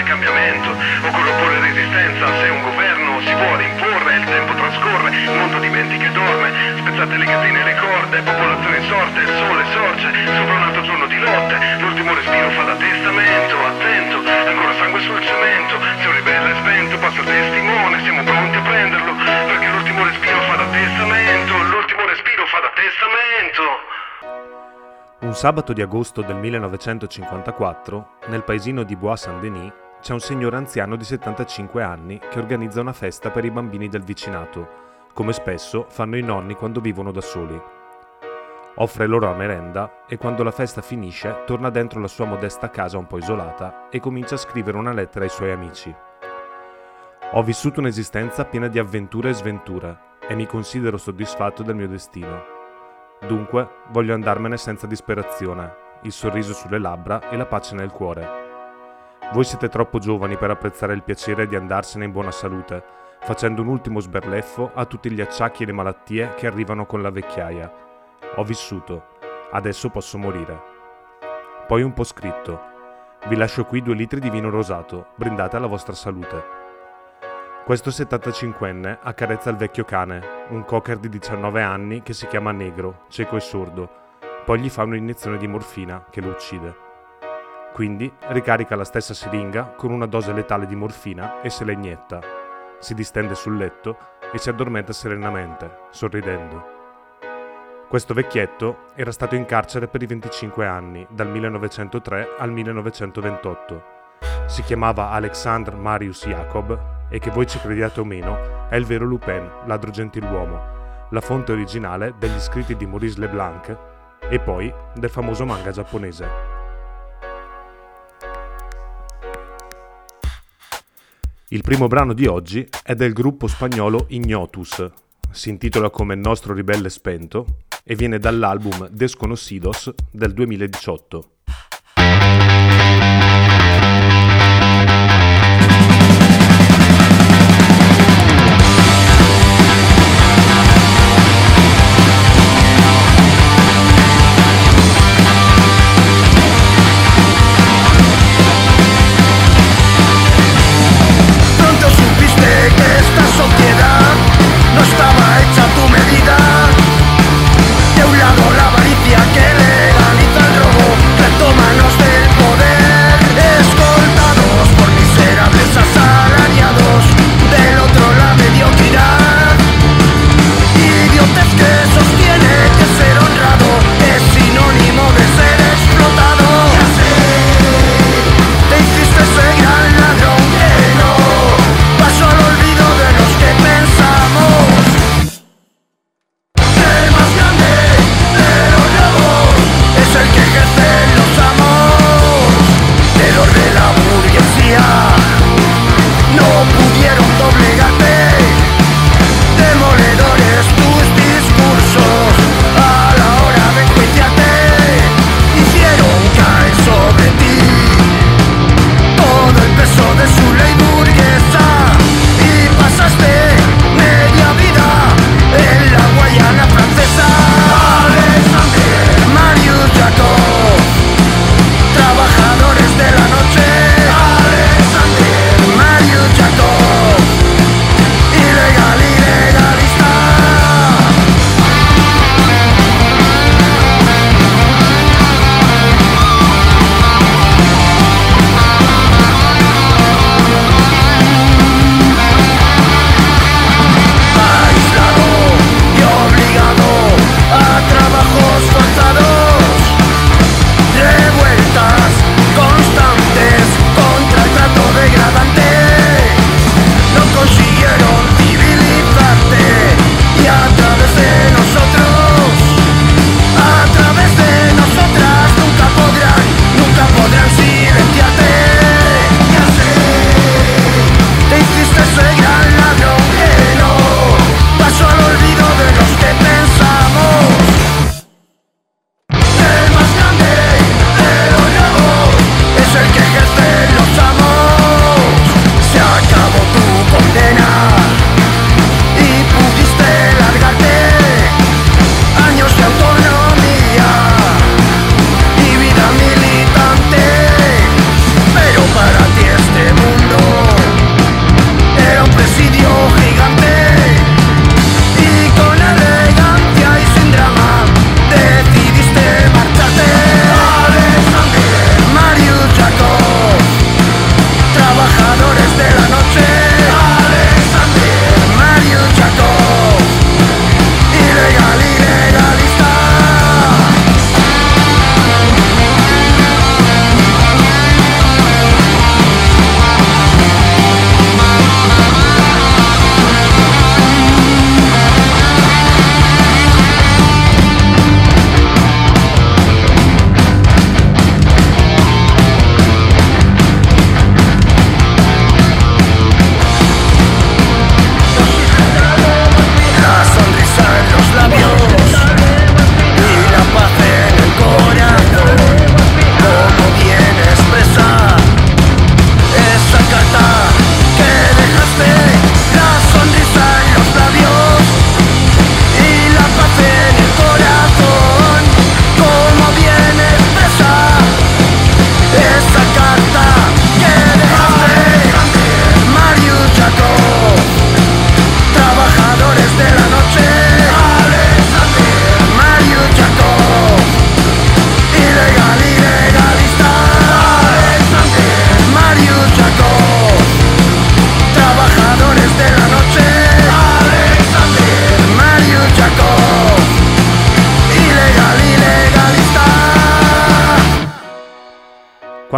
grande cambiamento. Occorre opporre resistenza se un governo si vuole imporre, il tempo trascorre, il mondo dimentica e dorme, spezzate le catene e le corde, popolazione sorte, il sole sorge, sopra un altro giorno di lotte, l'ultimo respiro fa da testamento, attento, ancora sangue sul cemento, se un ribelle è spento passa il testimone, siamo pronti a prenderlo, perché l'ultimo respiro fa da testamento, l'ultimo respiro fa da testamento. Un sabato di agosto del 1954, nel paesino di Bois-Saint-Denis, c'è un signore anziano di 75 anni che organizza una festa per i bambini del vicinato, come spesso fanno i nonni quando vivono da soli. Offre loro la merenda e quando la festa finisce torna dentro la sua modesta casa un po' isolata e comincia a scrivere una lettera ai suoi amici. Ho vissuto un'esistenza piena di avventure e sventure e mi considero soddisfatto del mio destino. Dunque voglio andarmene senza disperazione, il sorriso sulle labbra e la pace nel cuore. Voi siete troppo giovani per apprezzare il piacere di andarsene in buona salute, facendo un ultimo sberleffo a tutti gli acciacchi e le malattie che arrivano con la vecchiaia. Ho vissuto, adesso posso morire. Poi un po' scritto. Vi lascio qui due litri di vino rosato, brindate alla vostra salute. Questo 75enne accarezza il vecchio cane, un cocker di 19 anni che si chiama Negro, cieco e sordo. Poi gli fa un'iniezione di morfina che lo uccide. Quindi ricarica la stessa siringa con una dose letale di morfina e se la inietta. Si distende sul letto e si addormenta serenamente, sorridendo. Questo vecchietto era stato in carcere per i 25 anni, dal 1903 al 1928. Si chiamava Alexandre Marius Jacob e che voi ci crediate o meno, è il vero Lupin, ladro gentiluomo, la fonte originale degli scritti di Maurice Leblanc e poi del famoso manga giapponese. Il primo brano di oggi è del gruppo spagnolo Ignotus, si intitola come nostro ribelle spento e viene dall'album Desconocidos del 2018.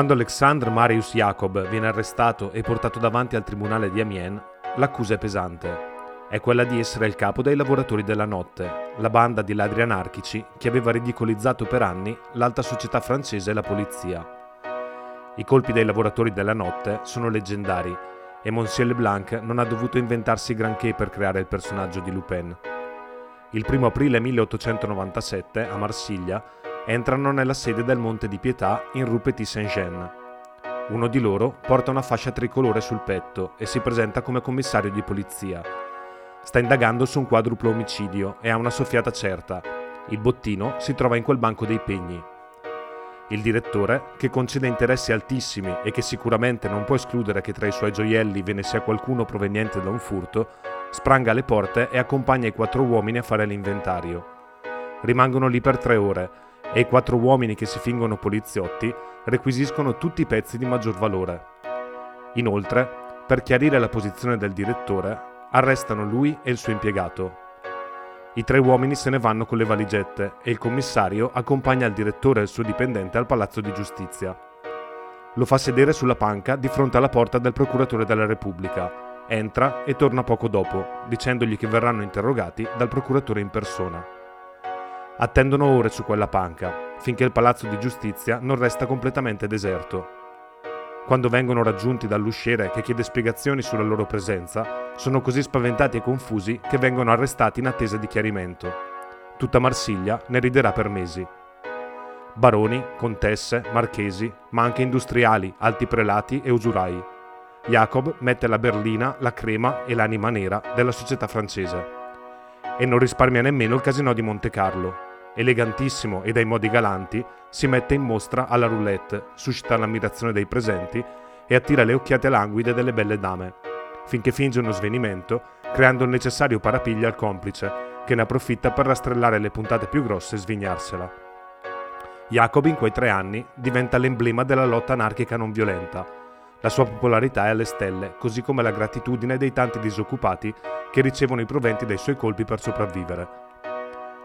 Quando Alexandre Marius Jacob viene arrestato e portato davanti al tribunale di Amiens, l'accusa è pesante. È quella di essere il capo dei lavoratori della notte, la banda di ladri anarchici che aveva ridicolizzato per anni l'alta società francese e la polizia. I colpi dei lavoratori della notte sono leggendari e Monsieur Leblanc non ha dovuto inventarsi granché per creare il personaggio di Lupin. Il 1 aprile 1897, a Marsiglia, entrano nella sede del Monte di Pietà in Rue Petit Saint-Jean. Uno di loro porta una fascia tricolore sul petto e si presenta come commissario di polizia. Sta indagando su un quadruplo omicidio e ha una soffiata certa. Il bottino si trova in quel banco dei pegni. Il direttore, che concede interessi altissimi e che sicuramente non può escludere che tra i suoi gioielli ve ne sia qualcuno proveniente da un furto, spranga alle porte e accompagna i quattro uomini a fare l'inventario. Rimangono lì per tre ore e i quattro uomini che si fingono poliziotti requisiscono tutti i pezzi di maggior valore. Inoltre, per chiarire la posizione del direttore, arrestano lui e il suo impiegato. I tre uomini se ne vanno con le valigette e il commissario accompagna il direttore e il suo dipendente al palazzo di giustizia. Lo fa sedere sulla panca di fronte alla porta del procuratore della Repubblica. Entra e torna poco dopo, dicendogli che verranno interrogati dal procuratore in persona. Attendono ore su quella panca, finché il palazzo di giustizia non resta completamente deserto. Quando vengono raggiunti dall'usciere che chiede spiegazioni sulla loro presenza, sono così spaventati e confusi che vengono arrestati in attesa di chiarimento. Tutta Marsiglia ne riderà per mesi. Baroni, contesse, marchesi, ma anche industriali, alti prelati e usurai. Jacob mette la berlina, la crema e l'anima nera della società francese e non risparmia nemmeno il casino di Monte Carlo. Elegantissimo e dai modi galanti, si mette in mostra alla roulette, suscita l'ammirazione dei presenti e attira le occhiate languide delle belle dame, finché finge uno svenimento, creando il necessario parapiglio al complice, che ne approfitta per rastrellare le puntate più grosse e svignarsela. Jacob in quei tre anni diventa l'emblema della lotta anarchica non violenta, la sua popolarità è alle stelle, così come la gratitudine dei tanti disoccupati che ricevono i proventi dai suoi colpi per sopravvivere.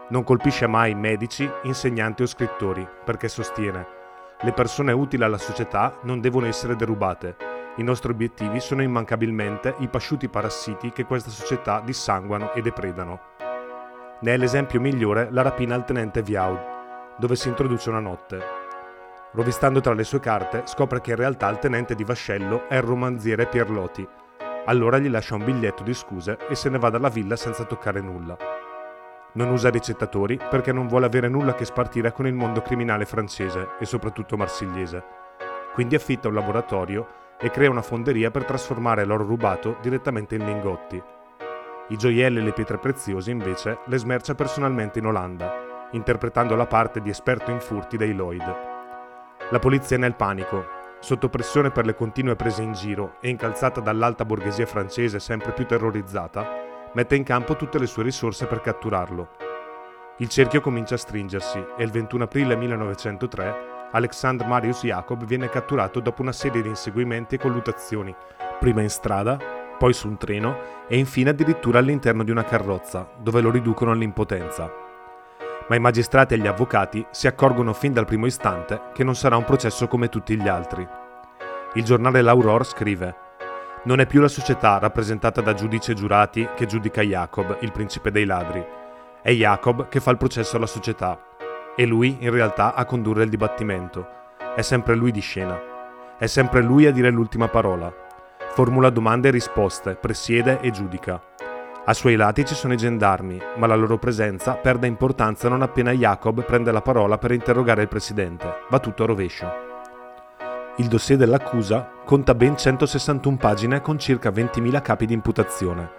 Non colpisce mai medici, insegnanti o scrittori, perché sostiene le persone utili alla società non devono essere derubate. I nostri obiettivi sono immancabilmente i pasciuti parassiti che questa società dissanguano e depredano. Ne è l'esempio migliore la rapina al tenente Viaud, dove si introduce una notte. Rovistando tra le sue carte, scopre che in realtà il tenente di vascello è il romanziere Pierlotti. Allora gli lascia un biglietto di scuse e se ne va dalla villa senza toccare nulla. Non usa ricettatori perché non vuole avere nulla che spartire con il mondo criminale francese e soprattutto marsigliese. Quindi affitta un laboratorio e crea una fonderia per trasformare l'oro rubato direttamente in lingotti. I gioielli e le pietre preziose invece le smercia personalmente in Olanda, interpretando la parte di esperto in furti dei Lloyd. La polizia è nel panico, sotto pressione per le continue prese in giro e incalzata dall'alta borghesia francese sempre più terrorizzata, mette in campo tutte le sue risorse per catturarlo. Il cerchio comincia a stringersi e il 21 aprile 1903 Alexandre Marius Jacob viene catturato dopo una serie di inseguimenti e colluttazioni, prima in strada, poi su un treno e infine addirittura all'interno di una carrozza, dove lo riducono all'impotenza ma i magistrati e gli avvocati si accorgono fin dal primo istante che non sarà un processo come tutti gli altri. Il giornale L'Aurore scrive Non è più la società rappresentata da giudici e giurati che giudica Jacob, il principe dei ladri. È Jacob che fa il processo alla società. E lui, in realtà, a condurre il dibattimento. È sempre lui di scena. È sempre lui a dire l'ultima parola. Formula domande e risposte, presiede e giudica. A suoi lati ci sono i gendarmi, ma la loro presenza perde importanza non appena Jacob prende la parola per interrogare il presidente. Va tutto a rovescio. Il dossier dell'accusa conta ben 161 pagine con circa 20.000 capi di imputazione.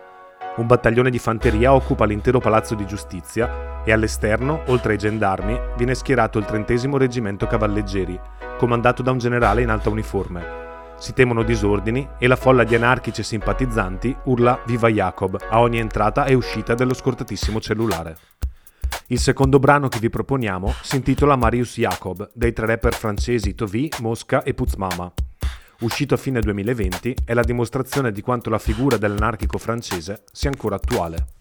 Un battaglione di fanteria occupa l'intero palazzo di giustizia e all'esterno, oltre ai gendarmi, viene schierato il trentesimo reggimento cavalleggeri, comandato da un generale in alta uniforme, si temono disordini e la folla di anarchici e simpatizzanti urla Viva Jacob a ogni entrata e uscita dello scortatissimo cellulare. Il secondo brano che vi proponiamo si intitola Marius Jacob dei tre rapper francesi Tovi, Mosca e Putzmama. Uscito a fine 2020, è la dimostrazione di quanto la figura dell'anarchico francese sia ancora attuale.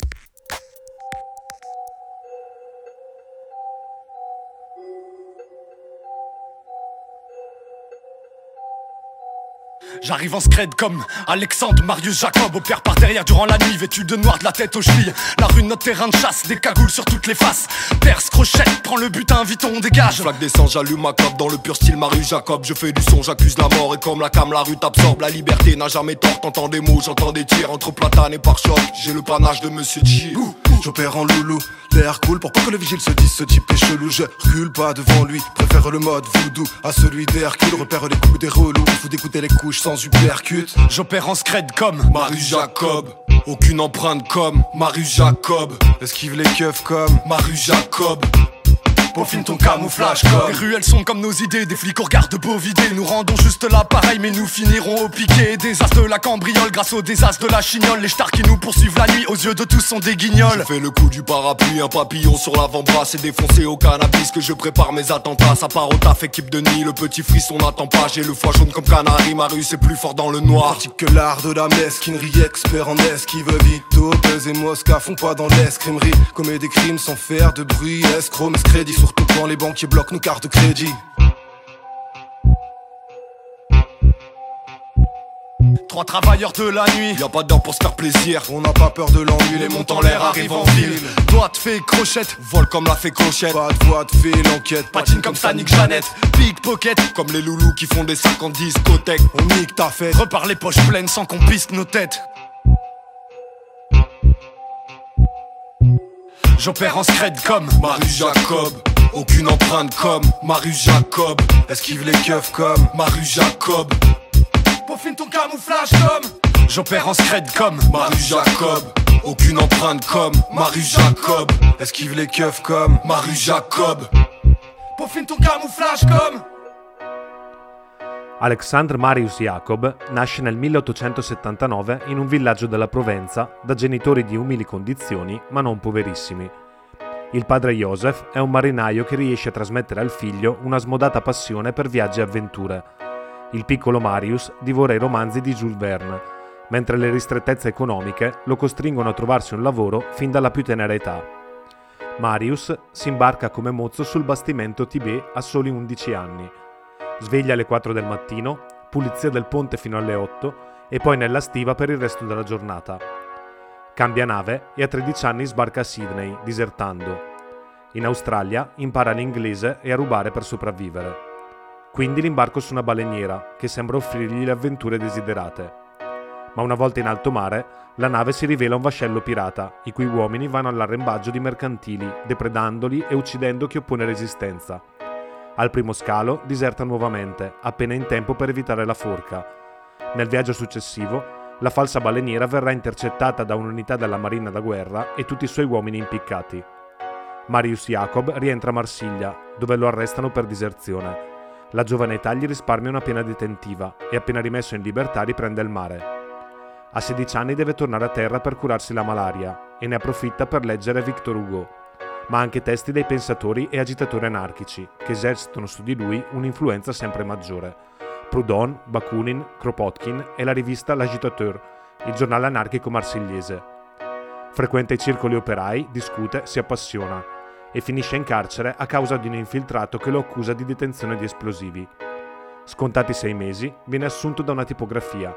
J'arrive en scred comme Alexandre, Marius, Jacob. Opère par derrière durant la nuit, vêtu de noir de la tête aux chevilles. La rue, notre terrain de chasse, des cagoules sur toutes les faces. Perce, crochette, prends le butin, vite on dégage. Flaque descend, j'allume ma clope dans le pur style Marius Jacob. Je fais du son, j'accuse la mort et comme la cam la rue t'absorbe. La liberté n'a jamais tort, t'entends des mots, j'entends des tirs Entre platane et pare-choc, j'ai le panache de Monsieur G. J'opère en loulou, l'air cool pour pas que le vigile se dise ce type est chelou? Je recule pas devant lui, préfère le mode voodoo à celui d'Hercule. Repère les coups des relous, faut d'écouter les couches J'opère en scred comme Marie Jacob. Aucune empreinte comme Marie Jacob. Esquive les keufs comme Marie Jacob. Peaufine ton camouflage comme Les ruelles sont comme nos idées, des flics au regard de beau vidé Nous rendons juste l'appareil mais nous finirons au piqué. Des as de la cambriole grâce aux désastres de la chignole. Les stars qui nous poursuivent la nuit, aux yeux de tous sont des guignols. Je fais le coup du parapluie, un papillon sur l'avant-bras C'est défoncé au cannabis que je prépare mes attentats. Ça part au taf, équipe de nid, le petit frisson n'attend pas. J'ai le foie jaune comme canari, ma rue c'est plus fort dans le noir. Pratique que l'art de la mesquinerie, expert en esquive vite Pèse et Mosca font pas dans l'escrimerie Commet des crimes sans faire de bruit, escroc, crédit surtout quand les banquiers bloquent nos cartes de crédit. Trois travailleurs de la nuit, y a pas d'heure pour se faire plaisir. On n'a pas peur de l'ennui, les montes en l'air arrivent en ville. Doigt de fée, crochette, vol comme la fée clochette. Pas de voix de fée, l'enquête. Patine comme ça, nique Jeannette. Pickpocket, comme les loulous qui font des 50 discothèques. On nique ta fête. Repart les poches pleines sans qu'on piste nos têtes. J'opère en scred comme Marie Jacob. Aucune empreinte comme Marie Jacob. Esquive les keufs comme Marie Jacob. Peaufine ton camouflage comme J'opère en scred comme Marie Jacob. Aucune empreinte comme Marie Jacob. Esquive les keufs comme Marie Jacob. Peaufine ton camouflage comme Alexandre Marius Jacob nasce nel 1879 in un villaggio della Provenza da genitori di umili condizioni ma non poverissimi. Il padre Joseph è un marinaio che riesce a trasmettere al figlio una smodata passione per viaggi e avventure. Il piccolo Marius divora i romanzi di Jules Verne, mentre le ristrettezze economiche lo costringono a trovarsi un lavoro fin dalla più tenera età. Marius si imbarca come mozzo sul bastimento Tibet a soli 11 anni sveglia alle 4 del mattino, pulizia del ponte fino alle 8 e poi nella stiva per il resto della giornata. Cambia nave e a 13 anni sbarca a Sydney, disertando. In Australia impara l'inglese e a rubare per sopravvivere. Quindi l'imbarco su una baleniera, che sembra offrirgli le avventure desiderate. Ma una volta in alto mare, la nave si rivela un vascello pirata, i cui uomini vanno all'arrembaggio di mercantili, depredandoli e uccidendo chi oppone resistenza al primo scalo diserta nuovamente, appena in tempo per evitare la forca. Nel viaggio successivo, la falsa baleniera verrà intercettata da un'unità della marina da guerra e tutti i suoi uomini impiccati. Marius Jacob rientra a Marsiglia, dove lo arrestano per diserzione. La giovane età gli risparmia una pena detentiva e appena rimesso in libertà riprende il mare. A 16 anni deve tornare a terra per curarsi la malaria e ne approfitta per leggere Victor Hugo, ma anche testi dei pensatori e agitatori anarchici, che esercitano su di lui un'influenza sempre maggiore. Proudhon, Bakunin, Kropotkin e la rivista L'Agitateur, il giornale anarchico marsigliese. Frequenta i circoli operai, discute, si appassiona e finisce in carcere a causa di un infiltrato che lo accusa di detenzione di esplosivi. Scontati sei mesi, viene assunto da una tipografia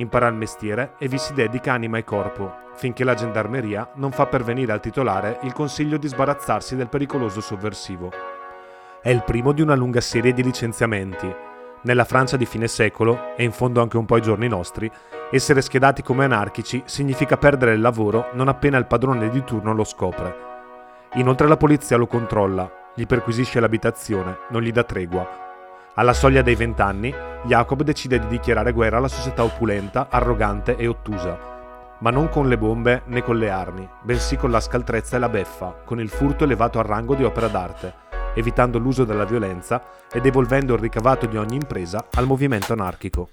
impara il mestiere e vi si dedica anima e corpo, finché la gendarmeria non fa pervenire al titolare il consiglio di sbarazzarsi del pericoloso sovversivo. È il primo di una lunga serie di licenziamenti. Nella Francia di fine secolo, e in fondo anche un po' ai giorni nostri, essere schedati come anarchici significa perdere il lavoro non appena il padrone di turno lo scopre. Inoltre la polizia lo controlla, gli perquisisce l'abitazione, non gli dà tregua alla soglia dei vent'anni, Jacob decide di dichiarare guerra alla società opulenta, arrogante e ottusa, ma non con le bombe né con le armi, bensì con la scaltrezza e la beffa, con il furto elevato al rango di opera d'arte, evitando l'uso della violenza e devolvendo il ricavato di ogni impresa al movimento anarchico.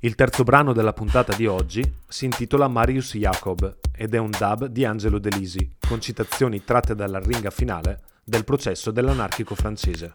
Il terzo brano della puntata di oggi si intitola Marius Jacob ed è un dub di Angelo Delisi, con citazioni tratte dalla ringa finale del processo dell'anarchico francese.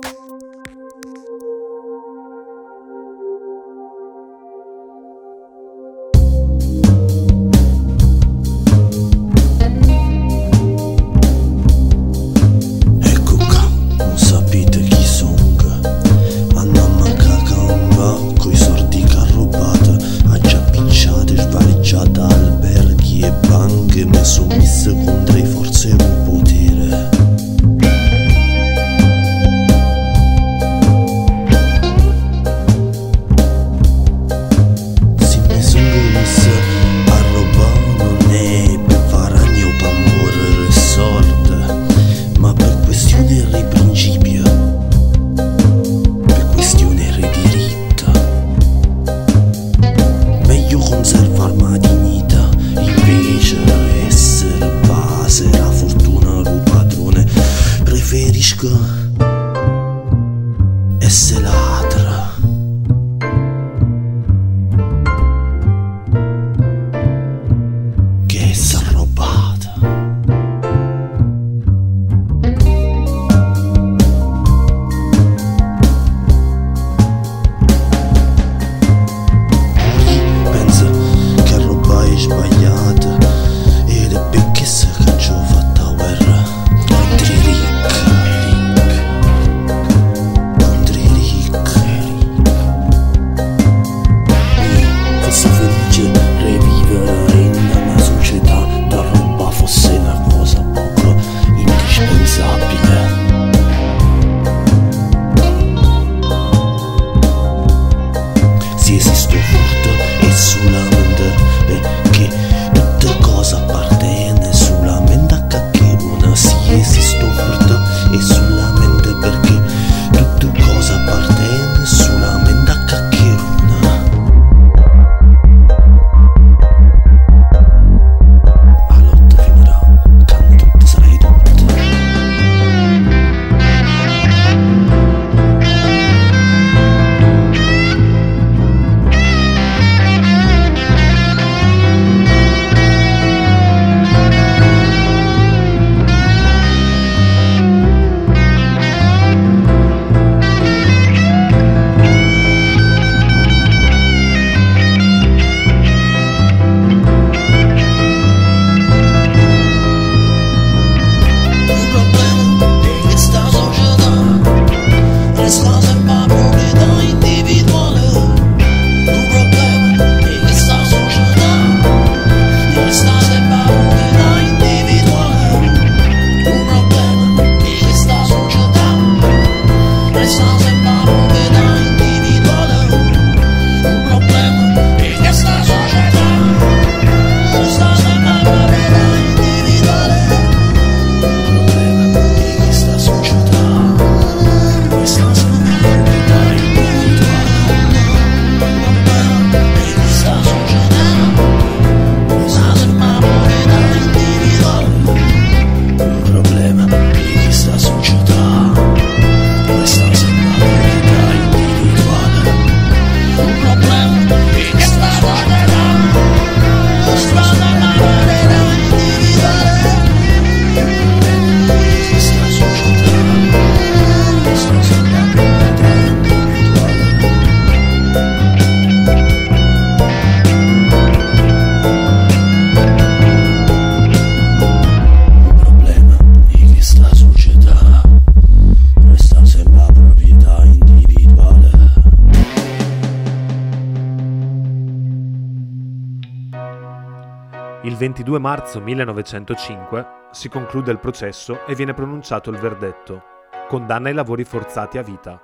22 marzo 1905 si conclude il processo e viene pronunciato il verdetto. Condanna ai lavori forzati a vita.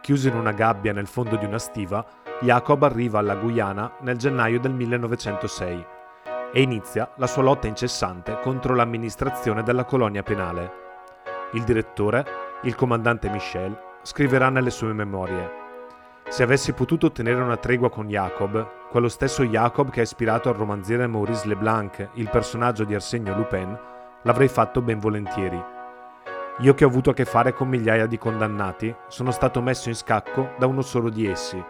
Chiuso in una gabbia nel fondo di una stiva, Jacob arriva alla Guyana nel gennaio del 1906 e inizia la sua lotta incessante contro l'amministrazione della colonia penale. Il direttore, il comandante Michel, scriverà nelle sue memorie se avessi potuto ottenere una tregua con Jacob, quello stesso Jacob che ha ispirato al romanziere Maurice Leblanc il personaggio di Arsenio Lupin, l'avrei fatto ben volentieri. Io che ho avuto a che fare con migliaia di condannati, sono stato messo in scacco da uno solo di essi.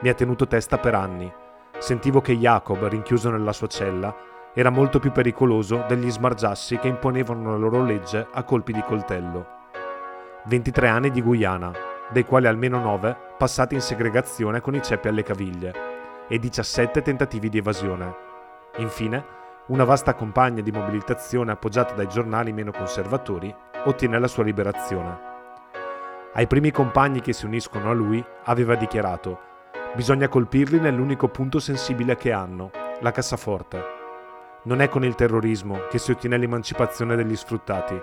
Mi ha tenuto testa per anni. Sentivo che Jacob, rinchiuso nella sua cella, era molto più pericoloso degli smargiassi che imponevano la loro legge a colpi di coltello. 23 anni di Guyana, dei quali almeno 9 passati in segregazione con i ceppi alle caviglie, e 17 tentativi di evasione. Infine, una vasta campagna di mobilitazione appoggiata dai giornali meno conservatori ottiene la sua liberazione. Ai primi compagni che si uniscono a lui aveva dichiarato bisogna colpirli nell'unico punto sensibile che hanno, la cassaforte. Non è con il terrorismo che si ottiene l'emancipazione degli sfruttati,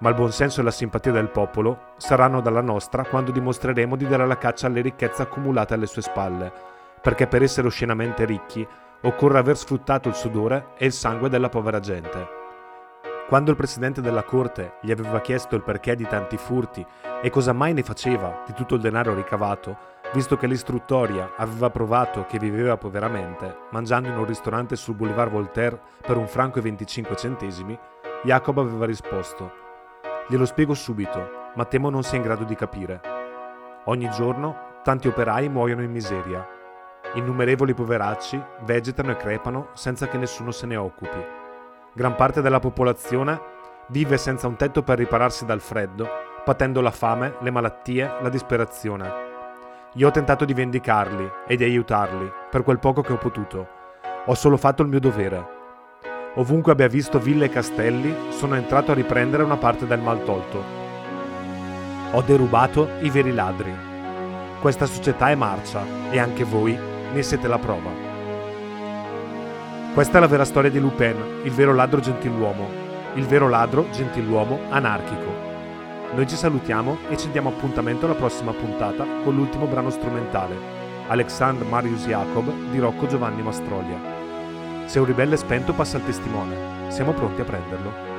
ma il buonsenso e la simpatia del popolo saranno dalla nostra quando dimostreremo di dare la caccia alle ricchezze accumulate alle sue spalle, perché per essere oscenamente ricchi occorre aver sfruttato il sudore e il sangue della povera gente. Quando il presidente della corte gli aveva chiesto il perché di tanti furti e cosa mai ne faceva di tutto il denaro ricavato, visto che l'istruttoria aveva provato che viveva poveramente, mangiando in un ristorante sul Boulevard Voltaire per un franco e 25 centesimi, Jacob aveva risposto Glielo spiego subito, ma temo non sia in grado di capire. Ogni giorno tanti operai muoiono in miseria. Innumerevoli poveracci vegetano e crepano senza che nessuno se ne occupi. Gran parte della popolazione vive senza un tetto per ripararsi dal freddo, patendo la fame, le malattie, la disperazione. Io ho tentato di vendicarli e di aiutarli, per quel poco che ho potuto. Ho solo fatto il mio dovere, Ovunque abbia visto ville e castelli, sono entrato a riprendere una parte del mal tolto. Ho derubato i veri ladri. Questa società è marcia e anche voi ne siete la prova. Questa è la vera storia di Lupin, il vero ladro gentiluomo, il vero ladro gentiluomo anarchico. Noi ci salutiamo e ci diamo appuntamento alla prossima puntata con l'ultimo brano strumentale, Alexandre Marius Jacob di Rocco Giovanni Mastroglia. Se un ribelle spento passa il testimone, siamo pronti a prenderlo.